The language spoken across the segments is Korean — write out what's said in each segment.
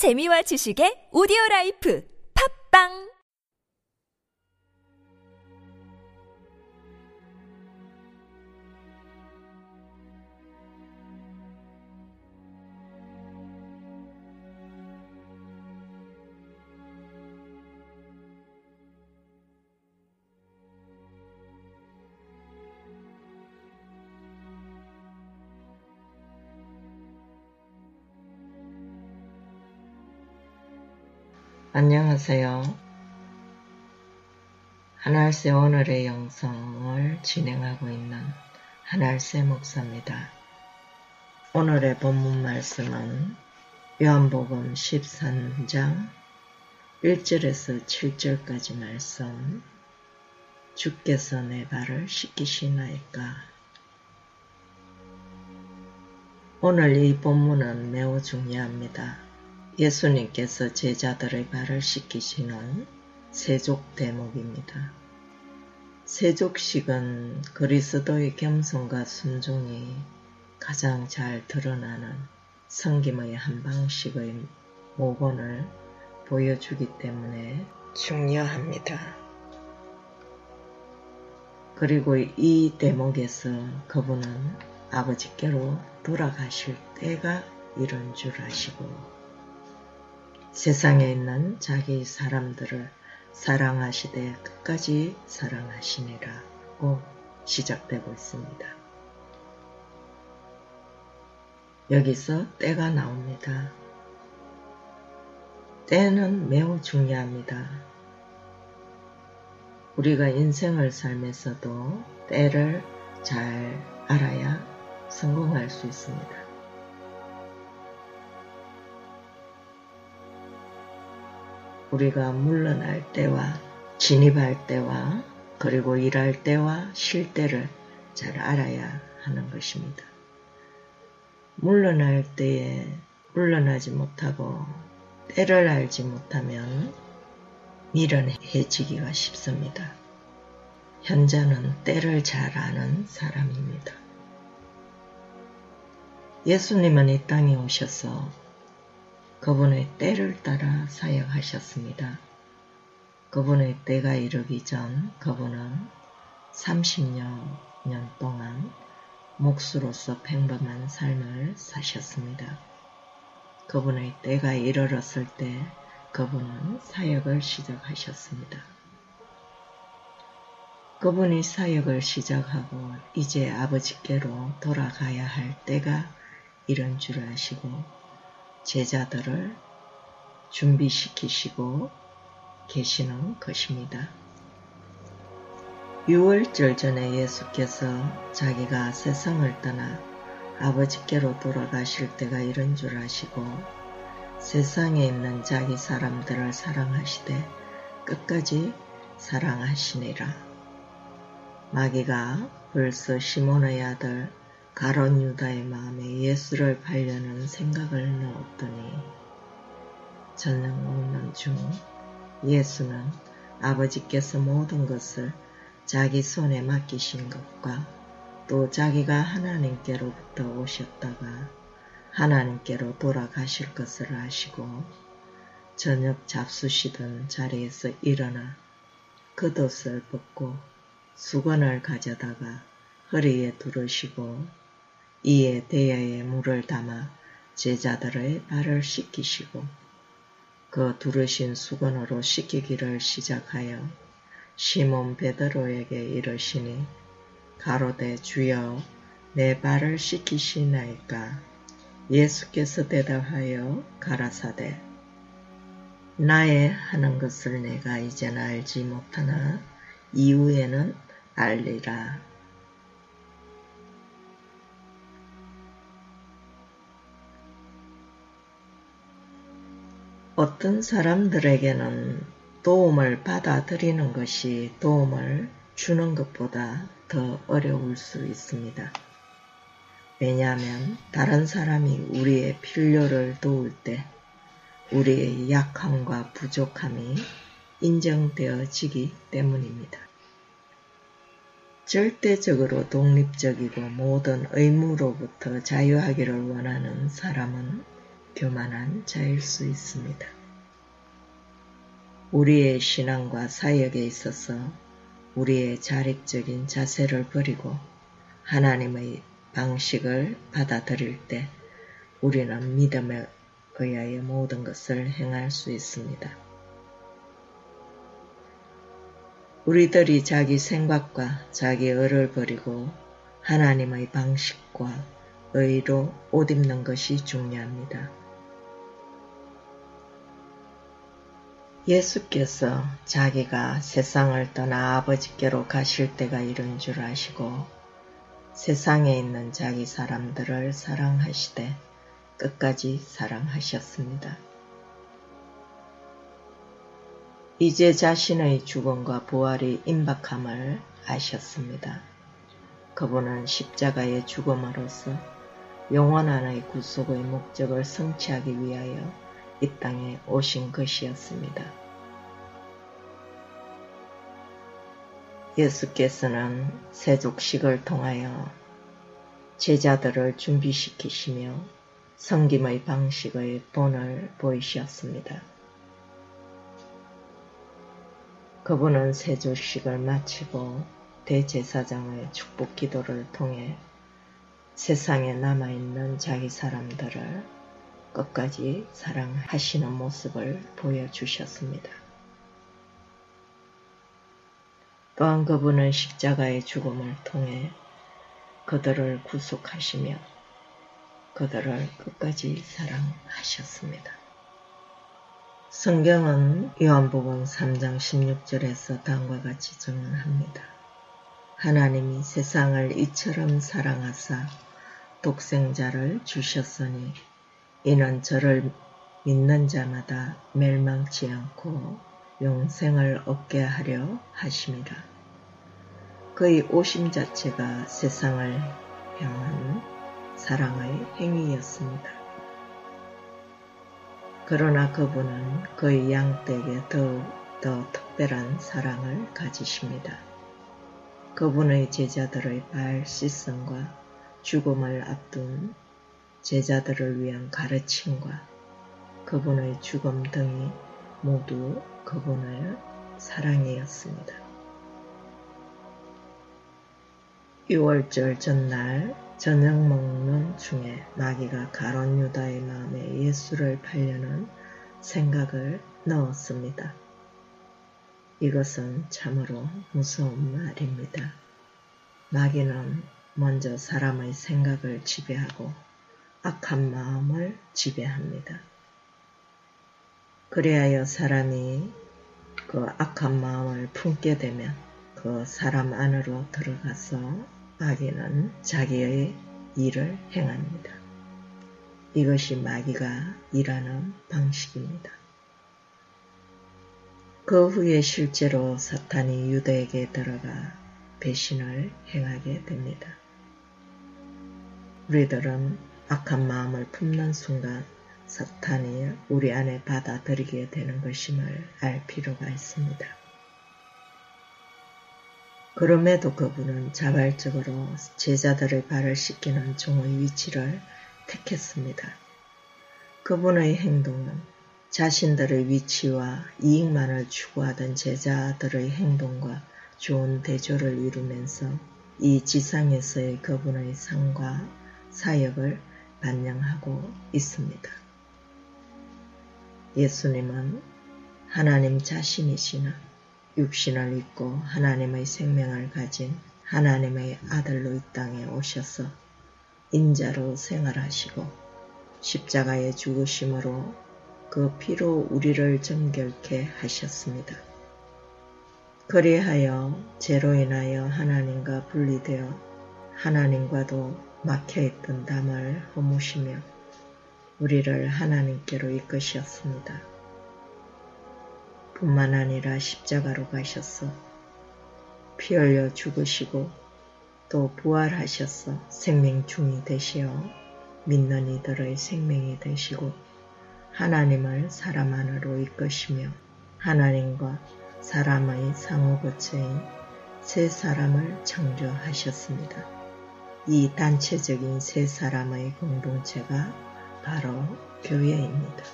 재미와 지식의 오디오 라이프. 팝빵 안녕하세요. 하날새 오늘의 영성을 진행하고 있는 하날새 목사입니다. 오늘의 본문 말씀은 요한복음 13장 1절에서 7절까지 말씀 주께서 내 발을 씻기시나이까 오늘 이 본문은 매우 중요합니다. 예수님께서 제자들의 발을 씻기시는 세족 대목입니다. 세족식은 그리스도의 겸손과 순종이 가장 잘 드러나는 성김의 한 방식의 모본을 보여주기 때문에 중요합니다. 그리고 이 대목에서 그분은 아버지께로 돌아가실 때가 이런 줄 아시고 세상에 있는 자기 사람들을 사랑하시되 끝까지 사랑하시니라고 시작되고 있습니다. 여기서 때가 나옵니다. 때는 매우 중요합니다. 우리가 인생을 살면서도 때를 잘 알아야 성공할 수 있습니다. 우리가 물러날 때와 진입할 때와 그리고 일할 때와 쉴 때를 잘 알아야 하는 것입니다. 물러날 때에 물러나지 못하고 때를 알지 못하면 미련해지기가 쉽습니다. 현자는 때를 잘 아는 사람입니다. 예수님은 이 땅에 오셔서 그분의 때를 따라 사역하셨습니다. 그분의 때가 이르기 전 그분은 30여 년 동안 목수로서 평범한 삶을 사셨습니다. 그분의 때가 이르렀을 때 그분은 사역을 시작하셨습니다. 그분이 사역을 시작하고 이제 아버지께로 돌아가야 할 때가 이런 줄 아시고 제자들을 준비시키시고 계시는 것입니다. 6월절 전에 예수께서 자기가 세상을 떠나 아버지께로 돌아가실 때가 이런 줄 아시고 세상에 있는 자기 사람들을 사랑하시되 끝까지 사랑하시니라. 마귀가 벌써 시몬의 아들 가론 유다의 마음에 예수를 팔려는 생각을 넣었더니 저녁 먹는 중 예수는 아버지께서 모든 것을 자기 손에 맡기신 것과 또 자기가 하나님께로부터 오셨다가 하나님께로 돌아가실 것을 아시고 저녁 잡수시던 자리에서 일어나 겉옷을 벗고 수건을 가져다가 허리에 두르시고 이에 대야에 물을 담아 제자들의 발을 씻기시고 그 두르신 수건으로 씻기기를 시작하여 시몬 베드로에게 이르시니 가로되 주여 내 발을 씻기시나이까? 예수께서 대답하여 가라사대 나의 하는 것을 내가 이제는 알지 못하나 이후에는 알리라 어떤 사람들에게는 도움을 받아들이는 것이 도움을 주는 것보다 더 어려울 수 있습니다. 왜냐하면 다른 사람이 우리의 필요를 도울 때 우리의 약함과 부족함이 인정되어지기 때문입니다. 절대적으로 독립적이고 모든 의무로부터 자유하기를 원하는 사람은 교만한 자일 수 있습니다. 우리의 신앙과 사역에 있어서 우리의 자립적인 자세를 버리고 하나님의 방식을 받아들일 때 우리는 믿음에 의하여 모든 것을 행할 수 있습니다. 우리들이 자기 생각과 자기 의를 버리고 하나님의 방식과 의로 옷 입는 것이 중요합니다. 예수께서 자기가 세상을 떠나 아버지께로 가실 때가 이른 줄 아시고 세상에 있는 자기 사람들을 사랑하시되 끝까지 사랑하셨습니다. 이제 자신의 죽음과 부활이 임박함을 아셨습니다. 그분은 십자가의 죽음으로써 영원한의 구속의 목적을 성취하기 위하여 이 땅에 오신 것이었습니다. 예수께서는 세족식을 통하여 제자들을 준비시키시며 성김의 방식의 본을 보이셨습니다. 그분은 세조식을 마치고 대제사장의 축복 기도를 통해 세상에 남아있는 자기 사람들을 끝까지 사랑하시는 모습을 보여주셨습니다. 또한 그분은 십자가의 죽음을 통해 그들을 구속하시며 그들을 끝까지 사랑하셨습니다. 성경은 요한복음 3장 16절에서 다음과 같이 증언합니다. 하나님이 세상을 이처럼 사랑하사 독생자를 주셨으니 이는 저를 믿는 자마다 멸망치 않고 영생을 얻게 하려 하심이라. 그의 오심 자체가 세상을 향한 사랑의 행위였습니다. 그러나 그분은 그의 양떼에게 더욱 더 특별한 사랑을 가지십니다. 그분의 제자들의 발 씻음과 죽음을 앞둔 제자들을 위한 가르침과 그분의 죽음 등이 모두 그분의 사랑이었습니다. 6월절 전날 저녁 먹는 중에 마귀가 가론 유다의 마음에 예수를 팔려는 생각을 넣었습니다. 이것은 참으로 무서운 말입니다. 마귀는 먼저 사람의 생각을 지배하고 악한 마음을 지배합니다. 그리하여 사람이 그 악한 마음을 품게 되면 그 사람 안으로 들어가서 마귀는 자기의 일을 행합니다. 이것이 마귀가 일하는 방식입니다. 그 후에 실제로 사탄이 유대에게 들어가 배신을 행하게 됩니다. 우리들은 악한 마음을 품는 순간 사탄이 우리 안에 받아들이게 되는 것임을 알 필요가 있습니다. 그럼에도 그분은 자발적으로 제자들의 발을 씻기는 종의 위치를 택했습니다. 그분의 행동은 자신들의 위치와 이익만을 추구하던 제자들의 행동과 좋은 대조를 이루면서 이 지상에서의 그분의 상과 사역을 반영하고 있습니다. 예수님은 하나님 자신이시나 육신을 입고 하나님의 생명을 가진 하나님의 아들로 이 땅에 오셔서 인자로 생활하시고 십자가에 죽으심으로 그 피로 우리를 정결케 하셨습니다. 그리하여 죄로 인하여 하나님과 분리되어 하나님과도 막혀있던 담을 허무시며 우리를 하나님께로 이끄셨습니다. 뿐만 아니라 십자가로 가셔서 피 흘려 죽으시고 또 부활하셔서 생명중이 되시어 믿는 이들의 생명이 되시고 하나님을 사람 안으로 이끄시며 하나님과 사람의 상호거처인 세 사람을 창조하셨습니다. 이 단체적인 세 사람의 공동체가 바로 교회입니다.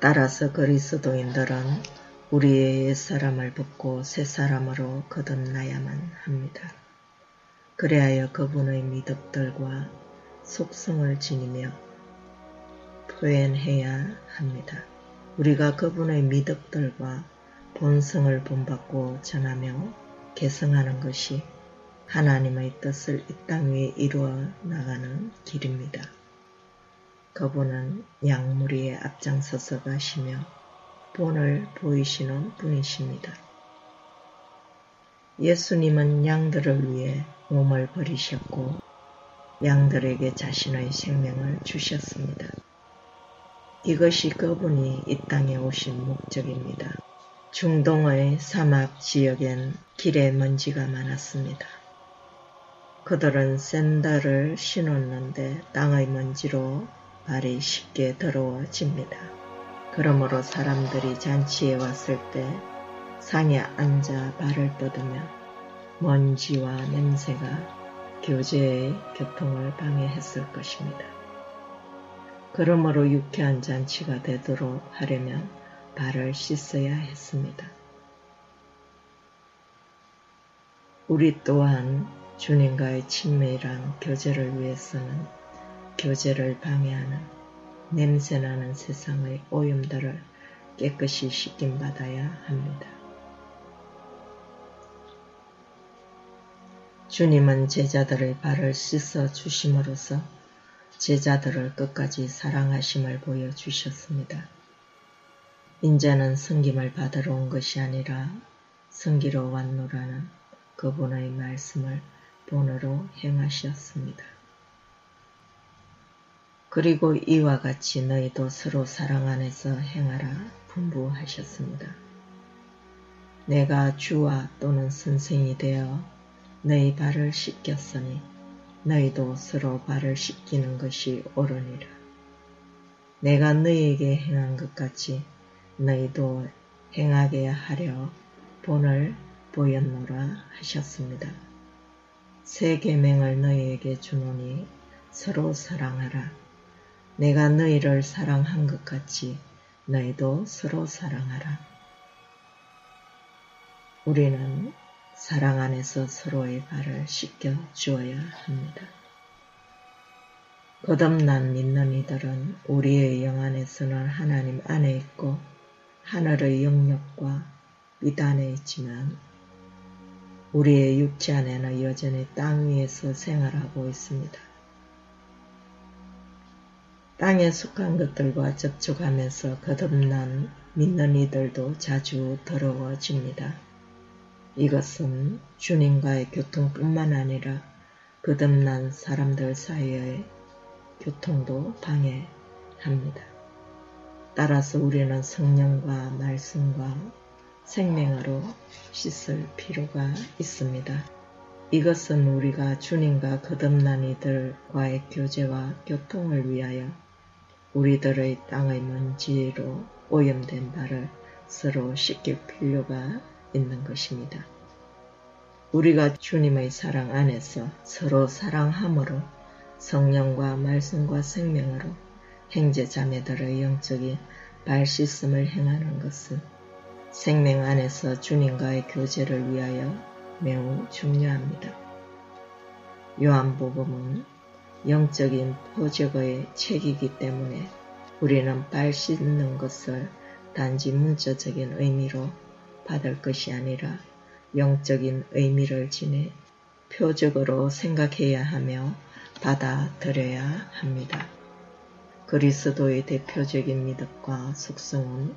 따라서 그리스도인들은 우리의 옛사람을 벗고 새 사람으로 거듭나야만 합니다. 그래야 그분의 미덕들과 속성을 지니며 표현해야 합니다. 우리가 그분의 미덕들과 본성을 본받고 전하며 개성하는 것이 하나님의 뜻을 이 땅 위에 이루어 나가는 길입니다. 그분은 양무리에 앞장서서 가시며 본을 보이시는 분이십니다. 예수님은 양들을 위해 몸을 버리셨고 양들에게 자신의 생명을 주셨습니다. 이것이 그분이 이 땅에 오신 목적입니다. 중동의 사막 지역엔 길에 먼지가 많았습니다. 그들은 샌들을 신었는데 땅의 먼지로 발이 쉽게 더러워집니다. 그러므로 사람들이 잔치에 왔을 때 상에 앉아 발을 뻗으며 먼지와 냄새가 교제의 교통을 방해했을 것입니다. 그러므로 유쾌한 잔치가 되도록 하려면 발을 씻어야 했습니다. 우리 또한 주님과의 친밀한 교제를 위해서는 교제를 방해하는 냄새나는 세상의 오염들을 깨끗이 씻김받아야 합니다. 주님은 제자들의 발을 씻어 주심으로써 제자들을 끝까지 사랑하심을 보여주셨습니다. 인자는 성김을 받으러 온 것이 아니라 성기로 왔노라는 그분의 말씀을 본으로 행하셨습니다. 그리고 이와 같이 너희도 서로 사랑 안에서 행하라 분부하셨습니다. 내가 주와 또는 선생이 되어 너희 발을 씻겼으니 너희도 서로 발을 씻기는 것이 옳으니라. 내가 너희에게 행한 것 같이 너희도 행하게 하려 본을 보였노라 하셨습니다. 새 계명을 너희에게 주노니 서로 사랑하라. 내가 너희를 사랑한 것 같이 너희도 서로 사랑하라. 우리는 사랑 안에서 서로의 발을 씻겨 주어야 합니다. 거듭난 믿는 이들은 우리의 영 안에서는 하나님 안에 있고 하늘의 영역과 위단에 있지만 우리의 육체 안에는 여전히 땅 위에서 생활하고 있습니다. 땅에 속한 것들과 접촉하면서 거듭난 믿는 이들도 자주 더러워집니다. 이것은 주님과의 교통뿐만 아니라 거듭난 사람들 사이의 교통도 방해합니다. 따라서 우리는 성령과 말씀과 생명으로 씻을 필요가 있습니다. 이것은 우리가 주님과 거듭난 이들과의 교제와 교통을 위하여 우리들의 땅의 먼지로 오염된 발을 서로 씻길 필요가 있는 것입니다. 우리가 주님의 사랑 안에서 서로 사랑함으로 성령과 말씀과 생명으로 행제 자매들의 영적인 발 씻음을 행하는 것은 생명 안에서 주님과의 교제를 위하여 매우 중요합니다. 요한복음은 영적인 포적의 책이기 때문에 우리는 발 씻는 것을 단지 문자적인 의미로 받을 것이 아니라 영적인 의미를 지내 표적으로 생각해야 하며 받아들여야 합니다. 그리스도의 대표적인 믿음과 속성은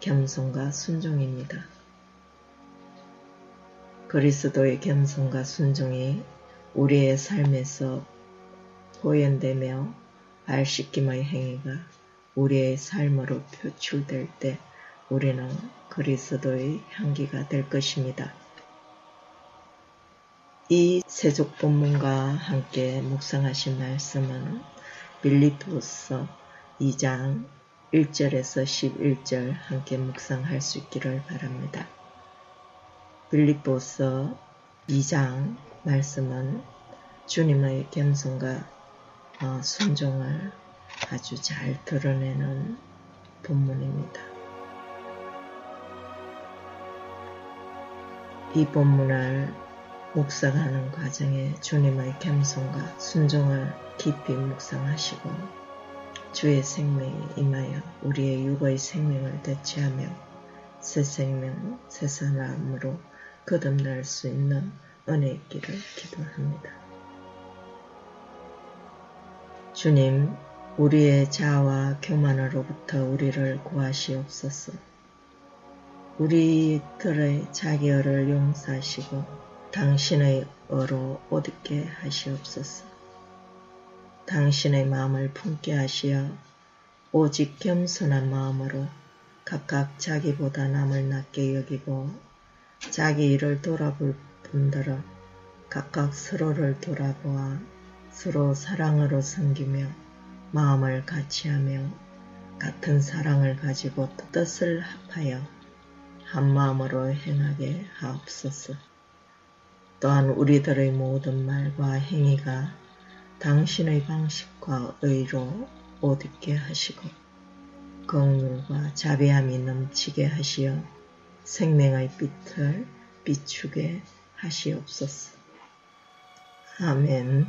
겸손과 순종입니다. 그리스도의 겸손과 순종이 우리의 삶에서 보현되며 발씻김의 행위가 우리의 삶으로 표출될 때 우리는 그리스도의 향기가 될 것입니다. 이 세족 본문과 함께 묵상하신 말씀은 빌리토스 2장 1절에서 11절 함께 묵상할 수 있기를 바랍니다. 빌리포스 2장 말씀은 주님의 겸손과 어, 순종을 아주 잘 드러내는 본문입니다. 이 본문을 묵상하는 과정에 주님의 겸손과 순종을 깊이 묵상하시고 주의 생명이 임하여 우리의 육의 생명을 대체하며 새 생명, 새 사람으로 거듭날 수 있는 은혜 있기를 기도합니다. 주님, 우리의 자아와 교만으로부터 우리를 구하시옵소서. 우리들의 자기어를 용서하시고 당신의 어로 옷 입게 하시옵소서. 당신의 마음을 품게 하시어 오직 겸손한 마음으로 각각 자기보다 남을 낮게 여기고 자기 일을 돌아볼 분들은 각각 서로를 돌아보아 서로 사랑으로 섬기며 마음을 같이하며 같은 사랑을 가지고 뜻을 합하여 한 마음으로 행하게 하옵소서. 또한 우리들의 모든 말과 행위가 당신의 방식과 의로 옷 입게 하시고 긍휼과 자비함이 넘치게 하시어 생명의 빛을 비추게 하시옵소서. 아멘.